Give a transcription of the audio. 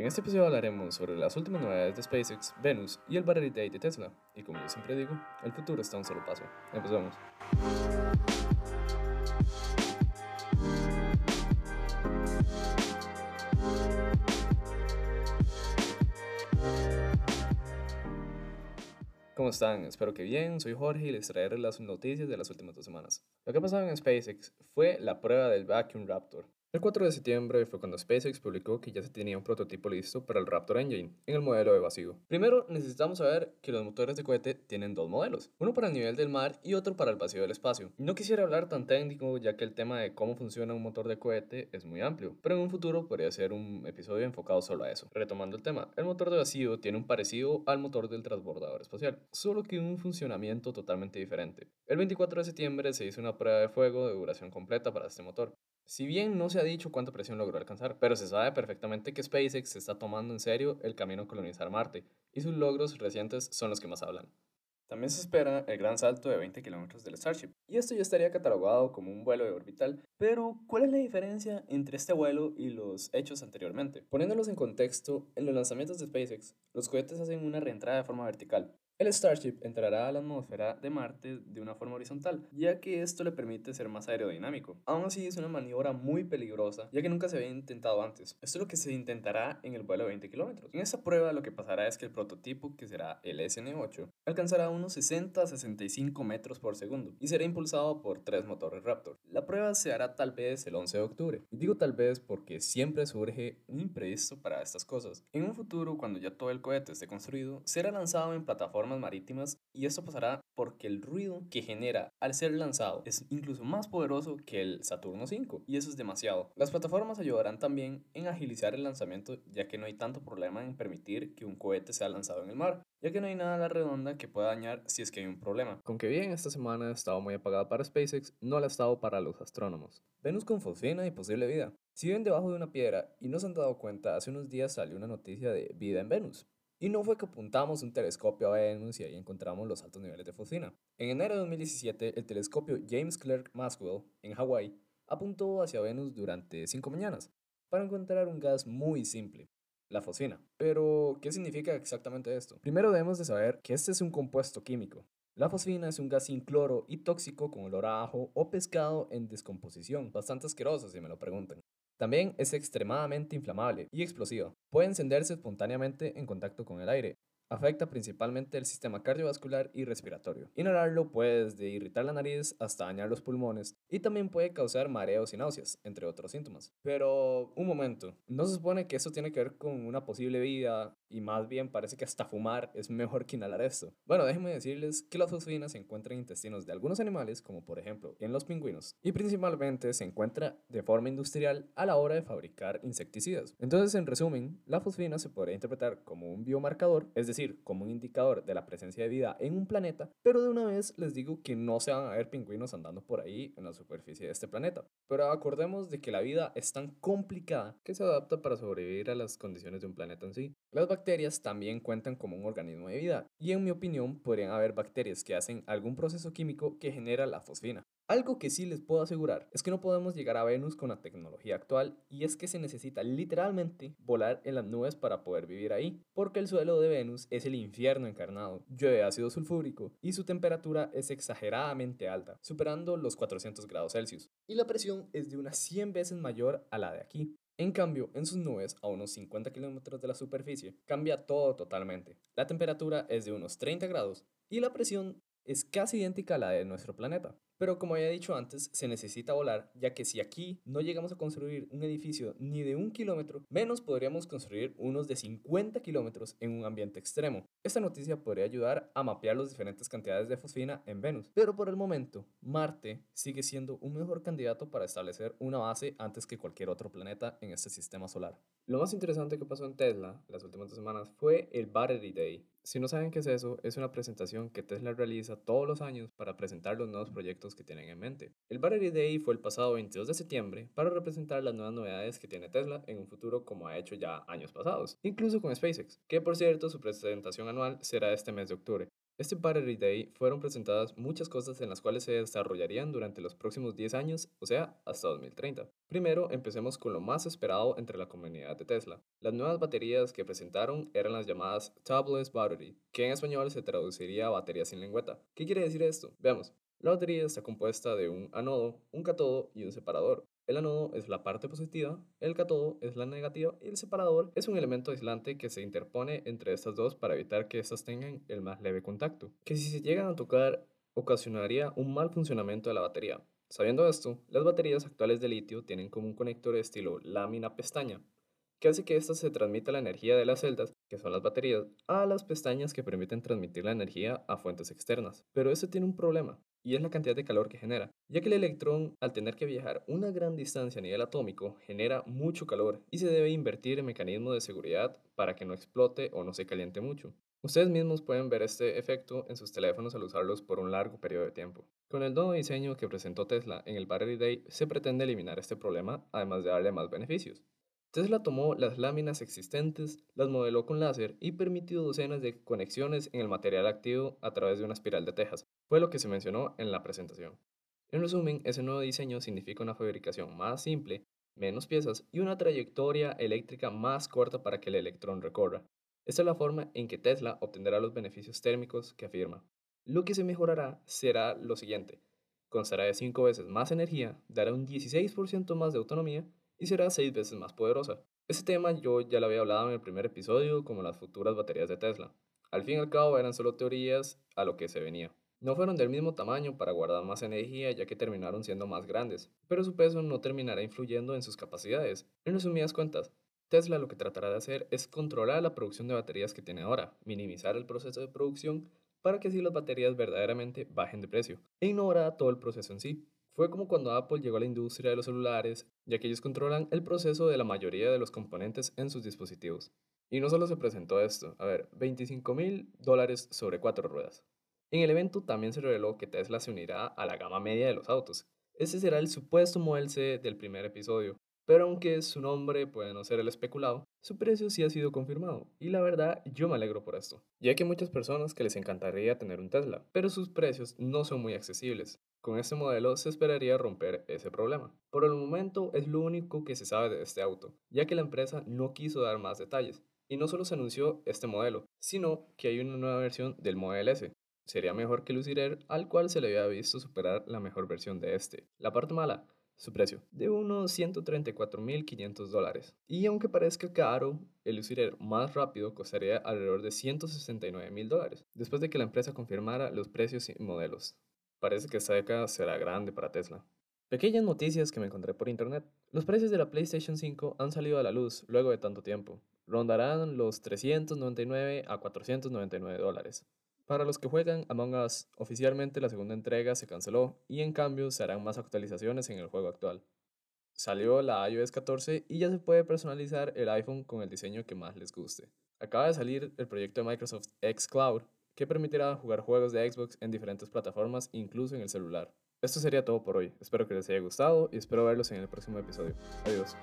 En este episodio hablaremos sobre las últimas novedades de SpaceX, Venus y el Battery Day de Tesla. Y como yo siempre digo, el futuro está a un solo paso. Empezamos. ¿Cómo están? Espero que bien. Soy Jorge y les traeré las noticias de las últimas dos semanas. Lo que ha pasado en SpaceX fue la prueba del Vacuum Raptor, el 4 de septiembre fue cuando SpaceX publicó que ya se tenía un prototipo listo para el Raptor Engine en el modelo de vacío. Primero, necesitamos saber que los motores de cohete tienen dos modelos, uno para el nivel del mar y otro para el vacío del espacio. No quisiera hablar tan técnico ya que el tema de cómo funciona un motor de cohete es muy amplio, pero en un futuro podría ser un episodio enfocado solo a eso. Retomando el tema, el motor de vacío tiene un parecido al motor del transbordador espacial, solo que un funcionamiento totalmente diferente. El 24 de septiembre se hizo una prueba de fuego de duración completa para este motor. Si bien no se ha dicho cuánta presión logró alcanzar, pero se sabe perfectamente que SpaceX está tomando en serio el camino a colonizar Marte, y sus logros recientes son los que más hablan. También se espera el gran salto de 20 kilómetros del Starship, y esto ya estaría catalogado como un vuelo de orbital, pero ¿cuál es la diferencia entre este vuelo y los hechos anteriormente? Poniéndolos en contexto, en los lanzamientos de SpaceX, los cohetes hacen una reentrada de forma vertical, el Starship entrará a la atmósfera de Marte de una forma horizontal, ya que esto le permite ser más aerodinámico. Aún así es una maniobra muy peligrosa, ya que nunca se había intentado antes. Esto es lo que se intentará en el vuelo de 20 kilómetros. En esta prueba lo que pasará es que el prototipo, que será el SN8, alcanzará unos 60 a 65 metros por segundo y será impulsado por tres motores Raptor. La prueba se hará tal vez el 11 de octubre. Y digo tal vez porque siempre surge un imprevisto para estas cosas. En un futuro, cuando ya todo el cohete esté construido, será lanzado en marítimas y esto pasará porque el ruido que genera al ser lanzado es incluso más poderoso que el Saturno 5 y eso es demasiado. Las plataformas ayudarán también en agilizar el lanzamiento ya que no hay tanto problema en permitir que un cohete sea lanzado en el mar, ya que no hay nada a la redonda que pueda dañar si es que hay un problema. Con que bien esta semana ha estado muy apagada para SpaceX, no la ha estado para los astrónomos. Venus con fosfina y posible vida. Si viven debajo de una piedra y no se han dado cuenta, hace unos días salió una noticia de vida en Venus, y no fue que apuntamos un telescopio a Venus y ahí encontramos los altos niveles de fosfina. En enero de 2017, el telescopio James Clerk Maxwell, en Hawái, apuntó hacia Venus durante cinco mañanas para encontrar un gas muy simple, la fosfina. Pero, ¿qué significa exactamente esto? Primero debemos de saber que este es un compuesto químico. La fosfina es un gas sin cloro y tóxico con olor a ajo o pescado en descomposición, bastante asqueroso si me lo preguntan. También es extremadamente inflamable y explosiva. Puede encenderse espontáneamente en contacto con el aire. Afecta principalmente el sistema cardiovascular y respiratorio. Inhalarlo puede desde irritar la nariz hasta dañar los pulmones y también puede causar mareos y náuseas, entre otros síntomas. Pero, un momento, ¿no se supone que eso tiene que ver con una posible vida y más bien parece que hasta fumar es mejor que inhalar esto? Bueno, déjenme decirles que las fosfinas se encuentran en intestinos de algunos animales, como por ejemplo en los pingüinos, y principalmente se encuentra de forma industrial a la hora de fabricar insecticidas. Entonces, en resumen, la fosfina se podría interpretar como un biomarcador, es decir, como un indicador de la presencia de vida en un planeta, pero de una vez les digo que no se van a ver pingüinos andando por ahí en las superficie de este planeta. Pero acordemos de que la vida es tan complicada que se adapta para sobrevivir a las condiciones de un planeta en sí. Las bacterias también cuentan como un organismo de vida y en mi opinión podrían haber bacterias que hacen algún proceso químico que genera la fosfina. Algo que sí les puedo asegurar es que no podemos llegar a Venus con la tecnología actual y es que se necesita literalmente volar en las nubes para poder vivir ahí, porque el suelo de Venus es el infierno encarnado, llueve ácido sulfúrico y su temperatura es exageradamente alta, superando los 400 grados Celsius, y la presión es de unas 100 veces mayor a la de aquí. En cambio, en sus nubes, a unos 50 kilómetros de la superficie, cambia todo totalmente. La temperatura es de unos 30 grados y la presión es casi idéntica a la de nuestro planeta. Pero como he dicho antes, se necesita volar, ya que si aquí no llegamos a construir un edificio ni de un kilómetro, menos podríamos construir unos de 50 kilómetros en un ambiente extremo. Esta noticia podría ayudar a mapear las diferentes cantidades de fosfina en Venus, pero por el momento, Marte sigue siendo un mejor candidato para establecer una base antes que cualquier otro planeta en este sistema solar. Lo más interesante que pasó en Tesla las últimas dos semanas fue el Battery Day, si no saben qué es eso, es una presentación que Tesla realiza todos los años para presentar los nuevos proyectos que tienen en mente. El Battery Day fue el pasado 22 de septiembre para representar las nuevas novedades que tiene Tesla en un futuro como ha hecho ya años pasados, incluso con SpaceX, que por cierto su presentación anual será este mes de octubre. Este Battery Day fueron presentadas muchas cosas en las cuales se desarrollarían durante los próximos 10 años, o sea, hasta 2030. Primero, empecemos con lo más esperado entre la comunidad de Tesla. Las nuevas baterías que presentaron eran las llamadas Tubeless Battery, que en español se traduciría a batería sin lengüeta. ¿Qué quiere decir esto? Veamos. La batería está compuesta de un anodo, un catodo y un separador. El anodo es la parte positiva, el catodo es la negativa y el separador es un elemento aislante que se interpone entre estas dos para evitar que éstas tengan el más leve contacto, que si se llegan a tocar ocasionaría un mal funcionamiento de la batería. Sabiendo esto, las baterías actuales de litio tienen como un conector de estilo lámina-pestaña, que hace que ésta se transmita la energía de las celdas, que son las baterías, a las pestañas que permiten transmitir la energía a fuentes externas. Pero este tiene un problema, y es la cantidad de calor que genera, ya que el electrón, al tener que viajar una gran distancia a nivel atómico, genera mucho calor y se debe invertir en mecanismos de seguridad para que no explote o no se caliente mucho. Ustedes mismos pueden ver este efecto en sus teléfonos al usarlos por un largo periodo de tiempo. Con el nuevo diseño que presentó Tesla en el Battery Day se pretende eliminar este problema, además de darle más beneficios. Tesla tomó las láminas existentes, las modeló con láser y permitió docenas de conexiones en el material activo a través de una espiral de tejas. Fue lo que se mencionó en la presentación. En resumen, ese nuevo diseño significa una fabricación más simple, menos piezas y una trayectoria eléctrica más corta para que el electrón recorra. Esta es la forma en que Tesla obtendrá los beneficios térmicos que afirma. Lo que se mejorará será lo siguiente. Constará de 5 veces más energía, dará un 16% más de autonomía y será seis veces más poderosa. Este tema yo ya lo había hablado en el primer episodio como las futuras baterías de Tesla. Al fin y al cabo eran solo teorías a lo que se venía. No fueron del mismo tamaño para guardar más energía ya que terminaron siendo más grandes, pero su peso no terminará influyendo en sus capacidades. En resumidas cuentas, Tesla lo que tratará de hacer es controlar la producción de baterías que tiene ahora, minimizar el proceso de producción para que así las baterías verdaderamente bajen de precio, e ignorará todo el proceso en sí. Fue como cuando Apple llegó a la industria de los celulares, ya que ellos controlan el proceso de la mayoría de los componentes en sus dispositivos. Y no solo se presentó esto, a ver, 25 mil dólares sobre cuatro ruedas. En el evento también se reveló que Tesla se unirá a la gama media de los autos. Este será el supuesto Model C del primer episodio, pero aunque su nombre puede no ser el especulado, su precio sí ha sido confirmado, y la verdad yo me alegro por esto, ya que hay muchas personas que les encantaría tener un Tesla, pero sus precios no son muy accesibles. Con este modelo se esperaría romper ese problema. Por el momento es lo único que se sabe de este auto, ya que la empresa no quiso dar más detalles. Y no solo se anunció este modelo, sino que hay una nueva versión del Model S, sería mejor que Lucid al cual se le había visto superar la mejor versión de este. La parte mala, su precio, de unos 134.500 dólares. Y aunque parezca caro, el Lucid más rápido costaría alrededor de 169.000 dólares, después de que la empresa confirmara los precios y modelos. Parece que esta década será grande para Tesla. Pequeñas noticias que me encontré por internet. Los precios de la PlayStation 5 han salido a la luz luego de tanto tiempo. Rondarán los 399 a 499 dólares. Para los que juegan Among Us, oficialmente la segunda entrega se canceló y en cambio se harán más actualizaciones en el juego actual. Salió la iOS 14 y ya se puede personalizar el iPhone con el diseño que más les guste. Acaba de salir el proyecto de Microsoft xCloud, que permitirá jugar juegos de Xbox en diferentes plataformas, incluso en el celular. Esto sería todo por hoy. Espero que les haya gustado y espero verlos en el próximo episodio. Adiós.